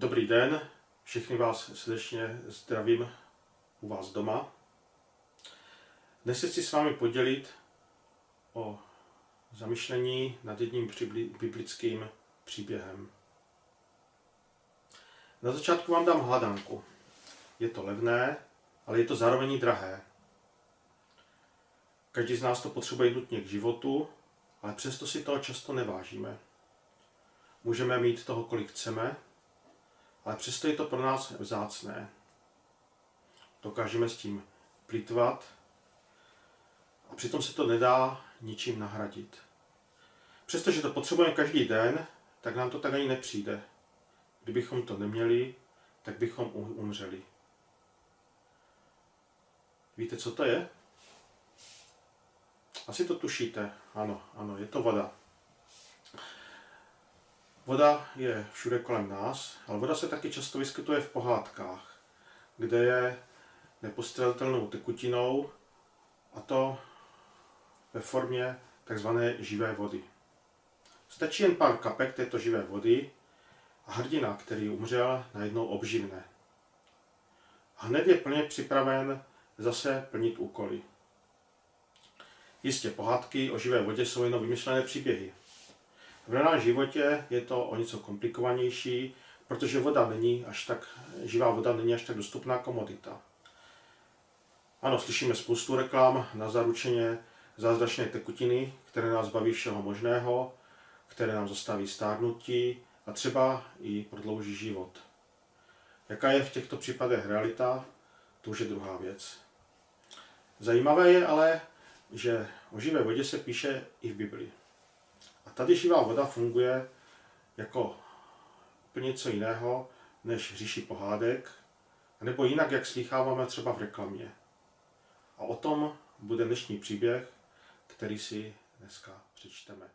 Dobrý den, všechny vás srdečně zdravím u vás doma. Dnes se chci s vámi podělit o zamyšlení nad jedním biblickým příběhem. Na začátku vám dám hladanku. Je to levné, ale je to zároveň drahé. Každý z nás to potřebuje nutně k životu, ale přesto si toho často nevážíme. Můžeme mít toho, kolik chceme, ale přesto je to pro nás vzácné. Dokážeme s tím plitvat a přitom se to nedá ničím nahradit. Přestože to potřebujeme každý den, tak nám to tak ani nepřijde. Kdybychom to neměli, tak bychom umřeli. Víte, co to je? Asi to tušíte. Ano, ano, je to voda. Voda je všude kolem nás, ale voda se taky často vyskytuje v pohádkách, kde je nepostřelitelnou tekutinou a to ve formě takzvané živé vody. Stačí jen pár kapek této živé vody a hrdina, který umřel, najednou obživne. Hned je plně připraven zase plnit úkoly. Jistě pohádky o živé vodě jsou jenom vymyšlené příběhy. V reálném životě je to o něco komplikovanější, protože voda není až tak, živá voda není až tak dostupná komodita. Ano, slyšíme spoustu reklam na zaručeně zázračné tekutiny, které nás baví všeho možného, které nám zastaví stárnutí a třeba i prodlouží život. Jaká je v těchto případech realita, to už je druhá věc. Zajímavé je ale, že o živé vodě se píše i v Biblii. Tady živá voda funguje jako úplně něco jiného, než říši pohádek, nebo jinak, jak slýcháváme třeba v reklamě. A o tom bude dnešní příběh, který si dneska přečteme.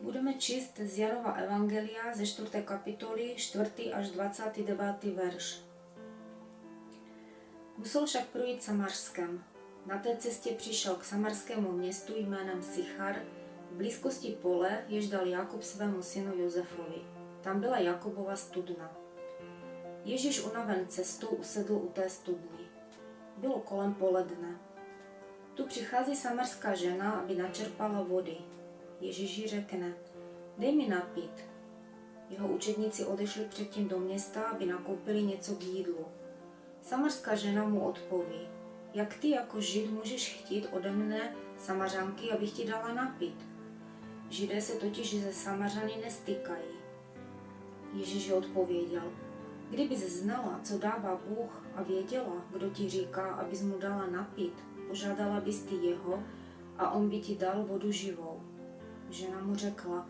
Budeme číst z Janova Evangelia ze 4. kapitoly 4. až 29. verš. Musel však projít Samarskem. Na té cestě přišel k samarskému městu jménem Sichar, v blízkosti pole, jež dal Jakub svému synu Josefovi. Tam byla Jakubova studna. Ježíš unaven cestou usedl u té studny. Bylo kolem poledne. Tu přichází samarská žena, aby načerpala vody. Ježíš jí řekne, dej mi napít. Jeho učedníci odešli předtím do města, aby nakoupili něco k jídlu. Samarská žena mu odpoví, jak ty jako žid můžeš chtít ode mne, samařanky, abych ti dala napít? Židé se totiž ze Samařany nestýkají. Ježíš odpověděl, kdybys znala, co dává Bůh a věděla, kdo ti říká, abys mu dala napít, požádala bys ty jeho a on by ti dal vodu živou. Žena mu řekla,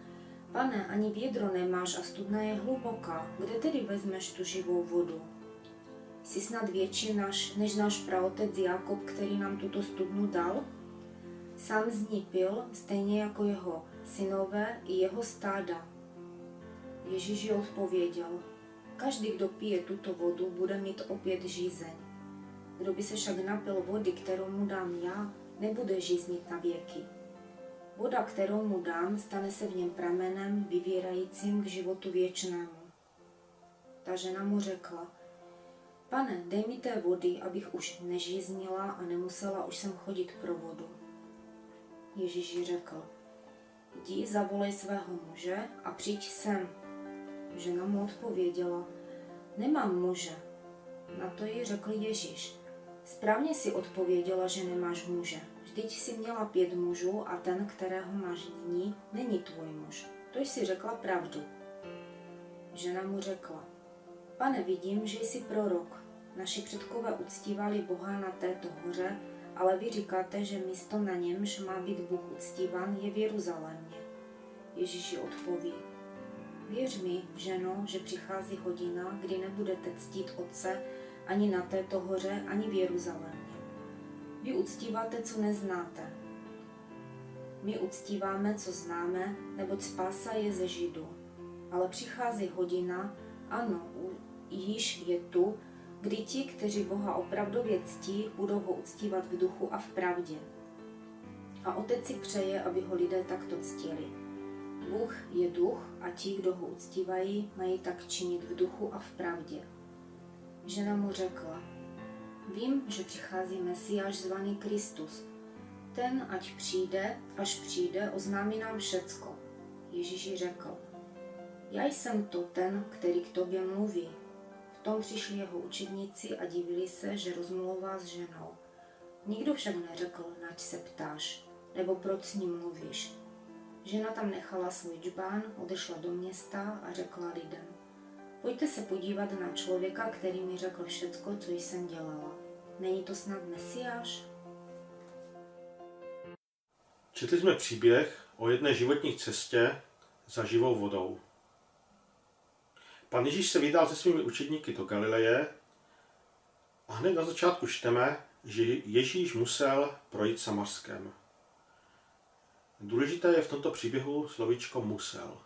pane, ani vědro nemáš a studna je hluboká, kde tedy vezmeš tu živou vodu? Jsi snad větší naš, než náš praotec Jakob, který nám tuto studnu dal? Sám z ní pil, stejně jako jeho synové i jeho stáda. Ježíš ji odpověděl, každý, kdo pije tuto vodu, bude mít opět žízeň. Kdo by se však napil vody, kterou mu dám já, nebude žíznit na věky. Voda, kterou mu dám, stane se v něm pramenem, vyvírajícím k životu věčnému. Ta žena mu řekla, pane, dej mi té vody, abych už nežíznila a nemusela už sem chodit pro vodu. Ježíš řekl, jdi zavolej svého muže a přijď sem. Žena mu odpověděla, nemám muže. Na to jí řekl Ježíš, správně si odpověděla, že nemáš muže. Vždyť si měla pět mužů a ten, kterého máš dní, není tvůj muž. To jsi řekla pravdu. Žena mu řekla, pane, vidím, že jsi prorok. Naši předkové uctívali Boha na této hoře, ale vy říkáte, že místo na němž má být Bůh uctívan je v Jeruzalémě. Ježíši odpoví, věř mi, ženo, že přichází hodina, kdy nebudete ctít Otce ani na této hoře, ani v Jeruzalémě. Vy uctíváte, co neznáte. My uctíváme, co známe, neboť spása je ze Židu. Ale přichází hodina, ano, již je tu, kdy ti, kteří Boha opravdově ctí, budou ho uctívat v duchu a v pravdě. A Otec si přeje, aby ho lidé takto ctili. Bůh je duch a ti, kdo ho uctívají, mají tak činit v duchu a v pravdě. Žena mu řekla, vím, že přichází Mesiáš zvaný Kristus. Ten, ať přijde, až přijde, oznámí nám všecko. Ježíš řekl, já jsem to ten, který k tobě mluví. V tom přišli jeho učedníci a divili se, že rozmluvá s ženou. Nikdo však neřekl, nač se ptáš, nebo proč s ním mluvíš. Žena tam nechala svůj džbán, odešla do města a řekla lidem, pojďte se podívat na člověka, který mi řekl všecko, co jsem dělala. Není to snad Mesiáš? Četli jsme příběh o jedné životní cestě za živou vodou. Pan Ježíš se vydal se svými učedníky do Galileje a hned na začátku čteme, že Ježíš musel projít Samarskem. Důležité je v tomto příběhu slovíčko musel.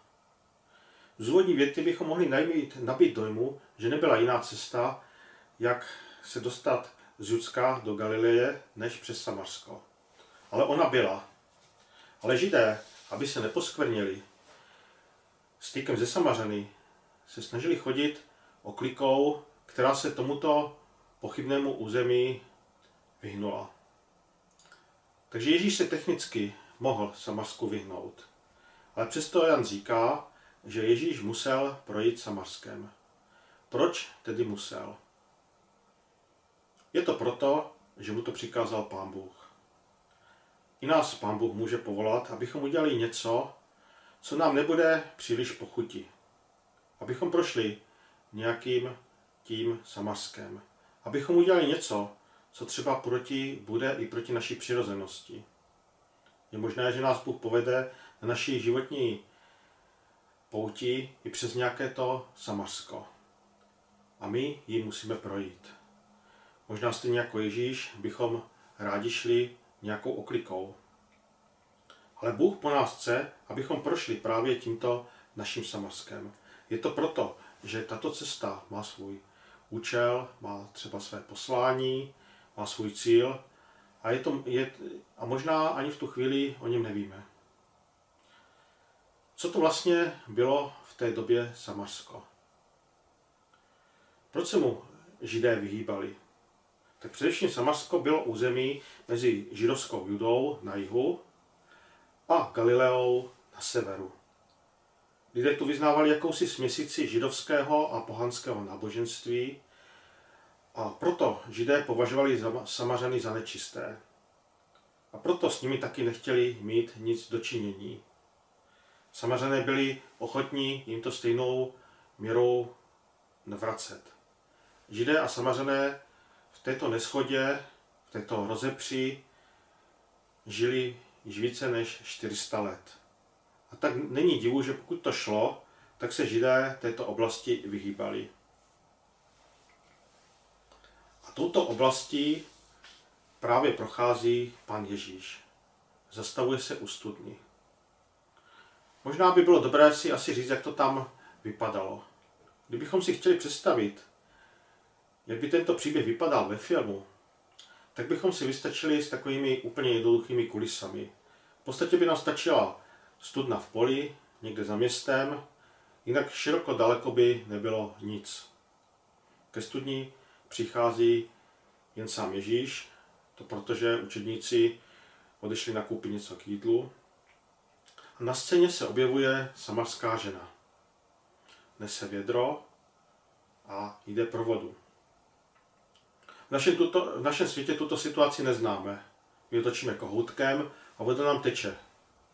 Z úvodní věty bychom mohli najmít, nabít dojmu, že nebyla jiná cesta, jak se dostat z Judska do Galileje, než přes Samarsko. Ale ona byla. Ale židé, aby se neposkvrnili, stykem ze Samařany se snažili chodit oklikou, která se tomuto pochybnému území vyhnula. Takže Ježíš se technicky mohl Samarsku vyhnout. Ale přesto Jan říká, že Ježíš musel projít Samarskem. Proč tedy musel? Je to proto, že mu to přikázal pán Bůh. I nás pán Bůh může povolat, abychom udělali něco, co nám nebude příliš pochuti. Abychom prošli nějakým tím Samarskem. Abychom udělali něco, co třeba proti bude i proti naší přirozenosti. Je možné, že nás Bůh povede na naší životní pouti i přes nějaké to Samarsko. A my ji musíme projít. Možná stejně jako Ježíš bychom rádi šli nějakou oklikou. Ale Bůh po nás chce, abychom prošli právě tímto naším Samarskem. Je to proto, že tato cesta má svůj účel, má třeba své poslání, má svůj cíl a, je to, je, a možná ani v tu chvíli o něm nevíme. Co to vlastně bylo v té době Samarsko? Proč se mu židé vyhýbali? Tak především Samarsko bylo území mezi židovskou Judou na jihu a Galileou na severu. Lidé tu vyznávali jakousi směsici židovského a pohanského náboženství a proto židé považovali Samařany za nečisté. A proto s nimi taky nechtěli mít nic dočinění. Samařané byli ochotní jim to stejnou měrou navracet. Židé a Samařané v této neschodě, v této rozepři žili již více než 400 let. A tak není divu, že pokud to šlo, tak se židé této oblasti vyhýbali. A touto oblastí právě prochází pan Ježíš. Zastavuje se u studny. Možná by bylo dobré si asi říct, jak to tam vypadalo. Kdybychom si chtěli představit, jak by tento příběh vypadal ve filmu, tak bychom si vystačili s takovými úplně jednoduchými kulisami. V podstatě by nám stačila studna v poli, někde za městem, jinak široko daleko by nebylo nic. Ke studni přichází jen sám Ježíš, to protože učedníci odešli nakoupit něco k jídlu. A na scéně se objevuje samarská žena. Nese vědro a jde pro vodu. V našem, tuto, v našem světě tuto situaci neznáme. My točíme kohoutkem a voda nám teče,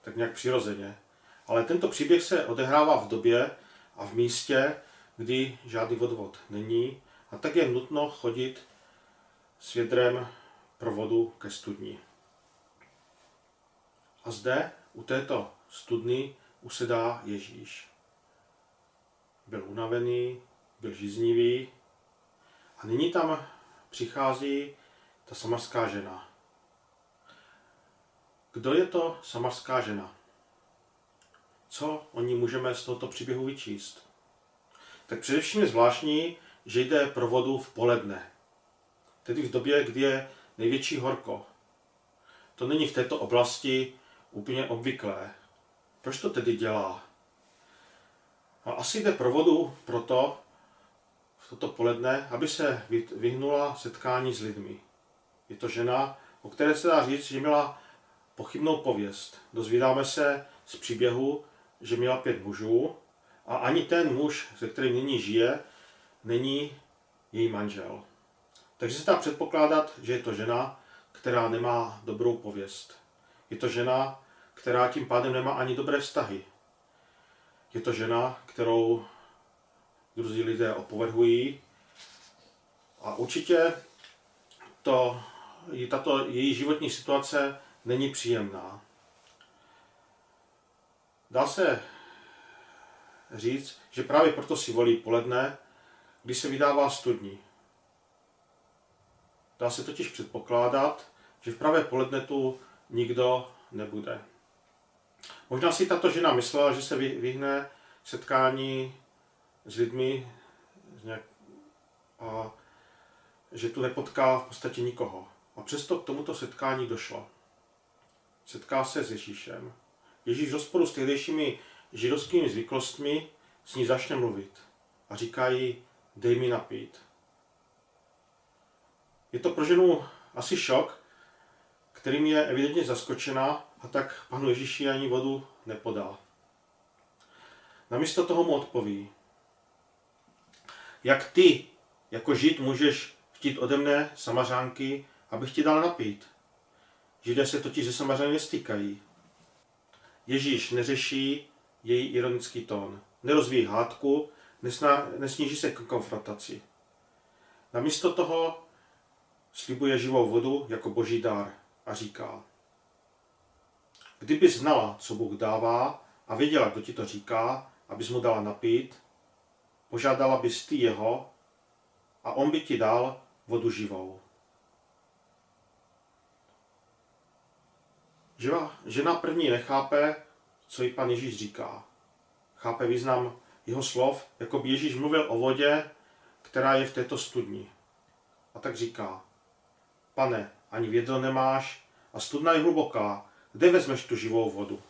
tak nějak přirozeně. Ale tento příběh se odehrává v době a v místě, kdy žádný vodovod není a tak je nutno chodit s vědrem pro vodu ke studni. A zde u této studny usedá Ježíš. Byl unavený, byl žíznivý a nyní tam přichází ta samarská žena. Kdo je to samarská žena? Co o ní můžeme z tohoto příběhu vyčíst? Tak především je zvláštní, že jde pro vodu v poledne, tedy v době, kdy je největší horko. To není v této oblasti úplně obvyklé. Proč to tedy dělá? A asi jde pro vodu proto, v toto poledne, aby se vyhnula setkání s lidmi. Je to žena, o které se dá říct, že měla pochybnou pověst. Dozvídáme se z příběhu, že měla pět mužů a ani ten muž, se kterým nyní žije, není její manžel. Takže se dá předpokládat, že je to žena, která nemá dobrou pověst. Je to žena, která tím pádem nemá ani dobré vztahy. Je to žena, kterou druzí lidé opovrhují a určitě to, tato její životní situace není příjemná. Dá se říct, že právě proto si volí poledne, kdy se vydává studní. Dá se totiž předpokládat, že v pravé poledne tu nikdo nebude. Možná si tato žena myslela, že se vyhne setkání s lidmi a že tu nepotká v podstatě nikoho. A přesto k tomuto setkání došlo. Setká se s Ježíšem. Ježíš v rozporu s tehdejšími židovskými zvyklostmi s ní začne mluvit a říká jí, dej mi napít. Je to pro ženu asi šok, kterým je evidentně zaskočena a tak panu Ježíši ani vodu nepodá. Namísto toho mu odpoví, jak ty jako žid můžeš chtít ode mne samařánky, abych ti dal napít. Židé se totiž ze samařany nestýkají. Ježíš neřeší její ironický tón. Nerozvíjí hádku, nesná, nesníží se k konfrontaci. Namísto toho slibuje živou vodu jako boží dar a říká, kdyby znala, co Bůh dává a věděla, kdo ti to říká, abys mu dala napít, požádala bys ty jeho a on by ti dal vodu živou. Žena první nechápe, co jí pan Ježíš říká. Chápe význam jeho slov, jako by Ježíš mluvil o vodě, která je v této studni. A tak říká, pane, ani vědro nemáš a studna je hluboká, kde vezmeš tu živou vodu?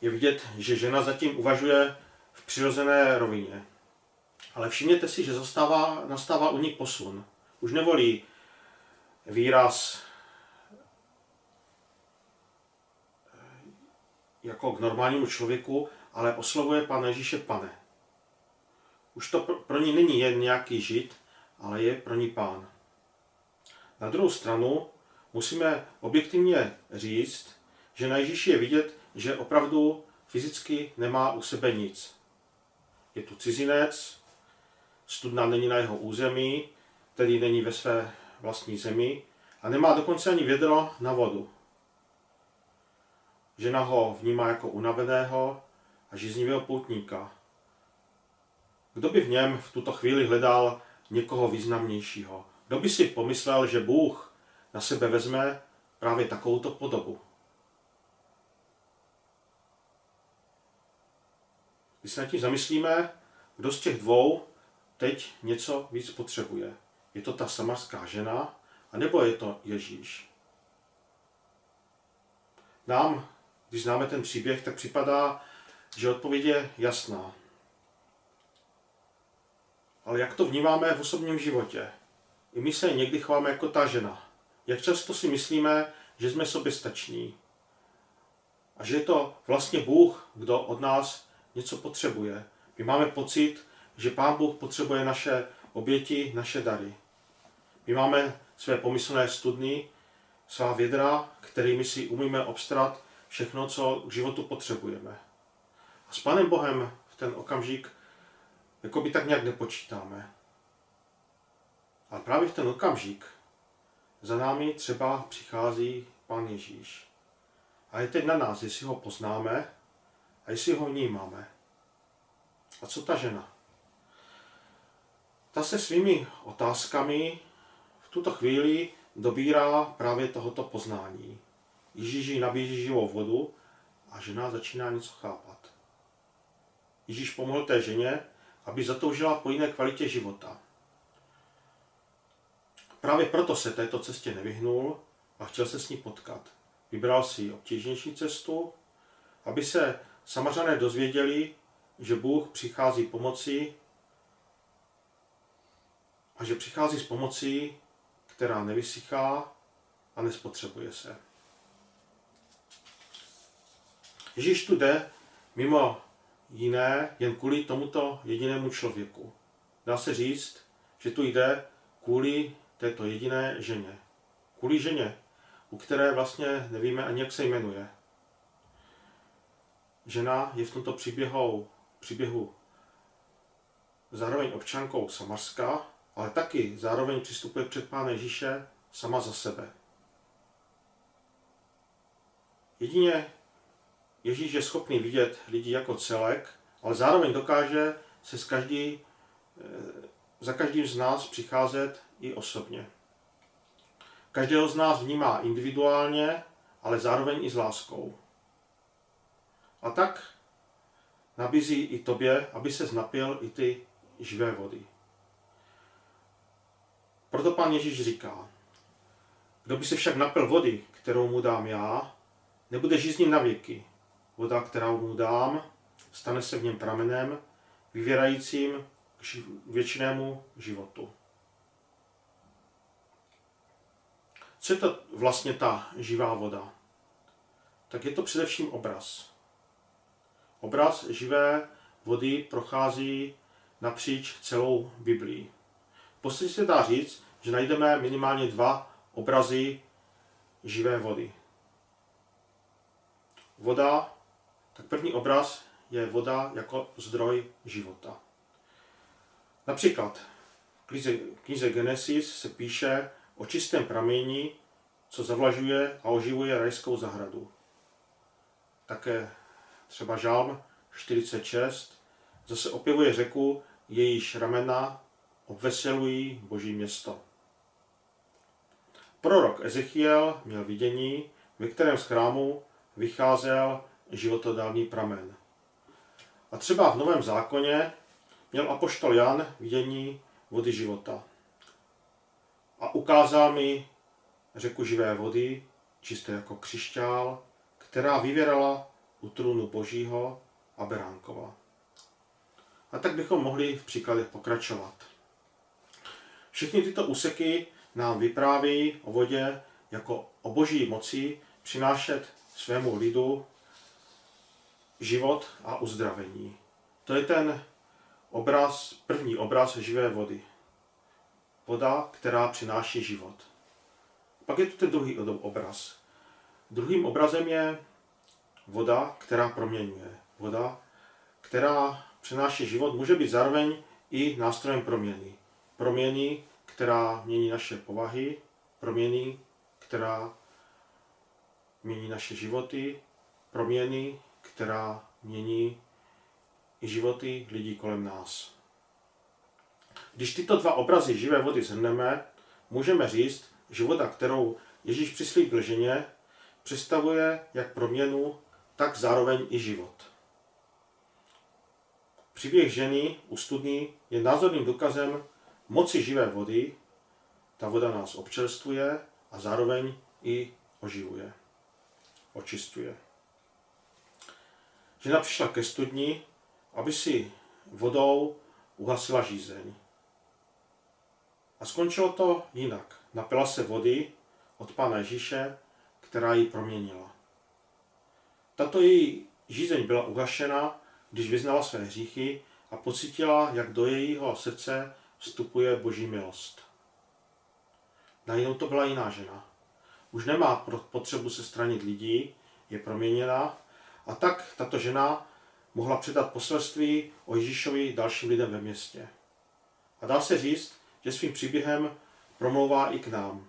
Je vidět, že žena zatím uvažuje v přirozené rovině. Ale všimněte si, že zastává, nastává u ní posun. Už nevolí výraz jako k normálnímu člověku, ale oslovuje Pana Ježíše pane. Už to pro ní není jen nějaký žid, ale je pro ní pán. Na druhou stranu musíme objektivně říct, že na Ježíši je vidět, že opravdu fyzicky nemá u sebe nic. Je tu cizinec, studna není na jeho území, tedy není ve své vlastní zemi a nemá dokonce ani vědro na vodu. Žena ho vnímá jako unaveného a žíznivého poutníka. Kdo by v něm v tuto chvíli hledal někoho významnějšího? Kdo by si pomyslel, že Bůh na sebe vezme právě takovouto podobu? Když se nad tím zamyslíme, kdo z těch dvou teď něco víc potřebuje. Je to ta samarská žena, anebo je to Ježíš? Nám, když známe ten příběh, tak připadá, že odpověď je jasná. Ale jak to vnímáme v osobním životě? I my se někdy chováme jako ta žena. Jak často si myslíme, že jsme sobě stační. A že je to vlastně Bůh, kdo od nás něco potřebuje. My máme pocit, že Pán Bůh potřebuje naše oběti, naše dary. My máme své pomyslné studny, svá vědra, kterými si umíme obstarat všechno, co k životu potřebujeme. A s Pánem Bohem v ten okamžik jako by tak nějak nepočítáme. A právě v ten okamžik za námi třeba přichází Pán Ježíš. A je teď na nás, jestli ho poznáme a jestli ho vnímáme. A co ta žena? Ta se svými otázkami tuto chvíli dobírá právě tohoto poznání. Ježíš jí nabízí živou vodu a žena začíná něco chápat. Ježíš pomohl té ženě, aby zatoužila po jiné kvalitě života. Právě proto se této cestě nevyhnul a chtěl se s ní potkat. vybral si obtížnější cestu, aby se samařané dozvěděli, že Bůh přichází pomoci a že přichází s pomocí, která nevysychá a nespotřebuje se. Ježíš tu jde mimo jiné jen kvůli tomuto jedinému člověku. Dá se říct, že tu jde kvůli této jediné ženě. Kvůli ženě, u které vlastně nevíme ani, jak se jmenuje. Žena je v tomto příběhu, příběhu zároveň občankou Samarska, ale taky zároveň přistupuje před Pána Ježíše sama za sebe. Jedině Ježíš je schopný vidět lidi jako celek, ale zároveň dokáže se s každý, eh, za každým z nás přicházet i osobně. Každého z nás vnímá individuálně, ale zároveň i s láskou. A tak nabízí i tobě, aby se napil i ty živé vody. Proto pán Ježíš říká, kdo by se však napil vody, kterou mu dám já, nebude žít na věky. Voda, kterou mu dám, stane se v něm pramenem, vyvěrajícím k věčnému životu. Co je to vlastně ta živá voda? Tak je to především obraz. Obraz živé vody prochází napříč celou Biblii. Podstatě se dá říct, že najdeme minimálně dva obrazy živé vody. Voda, tak první obraz je voda jako zdroj života. Například v knize Genesis se píše o čistém pramení, co zavlažuje a oživuje rajskou zahradu. Také třeba žálm 46 zase opěvuje řeku, jejíž ramena obveselují boží město. Prorok Ezechiel měl vidění, ve kterém z chrámu vycházel životodárný pramen. A třeba v Novém zákoně měl apoštol Jan vidění vody života. A ukázal mi řeku živé vody, čisté jako křišťál, která vyvěrala u trůnu Božího a Beránkova. A tak bychom mohli v příkladech pokračovat. Všechny tyto úseky nám vyprávějí o vodě jako o boží moci přinášet svému lidu život a uzdravení. To je ten obraz, první obraz živé vody. Voda, která přináší život. Pak je tu ten druhý obraz. Druhým obrazem je voda, která proměňuje. Voda, která přináší život, může být zároveň i nástrojem proměny. Proměny, která mění naše povahy, proměny, která mění naše životy, proměny, která mění i životy lidí kolem nás. Když tyto dva obrazy živé vody zhrneme, můžeme říct, že voda, kterou Ježíš přislíbil ženě, představuje jak proměnu, tak zároveň i život. Příběh ženy u studní je názorným důkazem moci živé vody. Ta voda nás občerstvuje a zároveň i oživuje, očistuje. Žena přišla ke studni, aby si vodou uhasila žízeň. A skončilo to jinak. Napila se vody od Pána Ježíše, která ji proměnila. Tato její žízeň byla uhašena, když vyznala své hříchy a pocítila, jak do jejího srdce vstupuje boží milost. Najednou to byla jiná žena. Už nemá potřebu se stranit lidí, je proměněná a tak tato žena mohla předat poselství o Ježíšovi dalším lidem ve městě. A dá se říct, že svým příběhem promlouvá i k nám.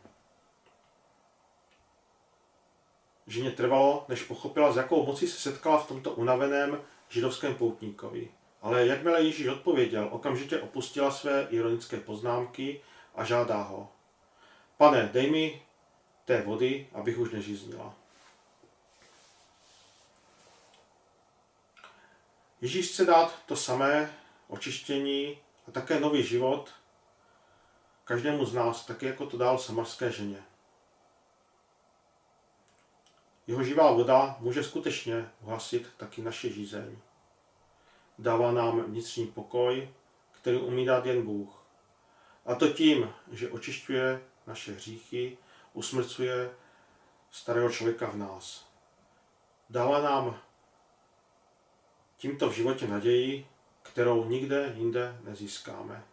Ženě trvalo, než pochopila, s jakou mocí se setkala v tomto unaveném židovském poutníkovi. Ale jakmile Ježíš odpověděl, okamžitě opustila své ironické poznámky a žádá ho. Pane, dej mi té vody, abych už nežíznila. Ježíš chce dát to samé očištění a také nový život každému z nás, taky jako to dal samarské ženě. Jeho živá voda může skutečně uhasit taky naše žízeň. Dává nám vnitřní pokoj, který umí dát jen Bůh. A to tím, že očišťuje naše hříchy, usmrcuje starého člověka v nás. Dává nám tímto v životě naději, kterou nikde jinde nezískáme.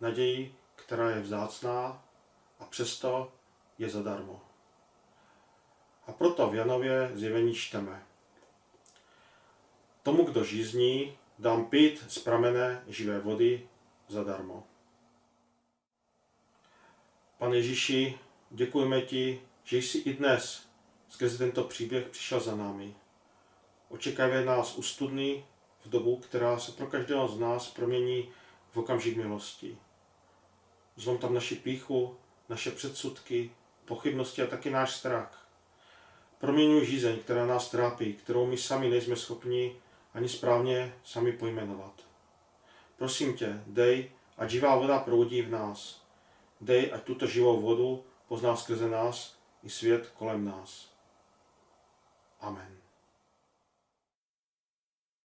Naději, která je vzácná a přesto je zadarmo. A proto v Janově zjevení čteme. Tomu, kdo žízní, dám pít z pramene živé vody zadarmo. Pane Ježíši, děkujeme ti, že jsi i dnes skrze tento příběh přišel za námi. Očekává nás u studny v dobu, která se pro každého z nás promění v okamžik milosti. Zlom tam naši píchu, naše předsudky, pochybnosti a taky náš strach. Proměňuj žízeň, která nás trápí, kterou my sami nejsme schopni ani správně sami pojmenovat. Prosím tě, dej, ať živá voda proudí v nás. Dej, ať tuto živou vodu pozná skrze nás i svět kolem nás. Amen.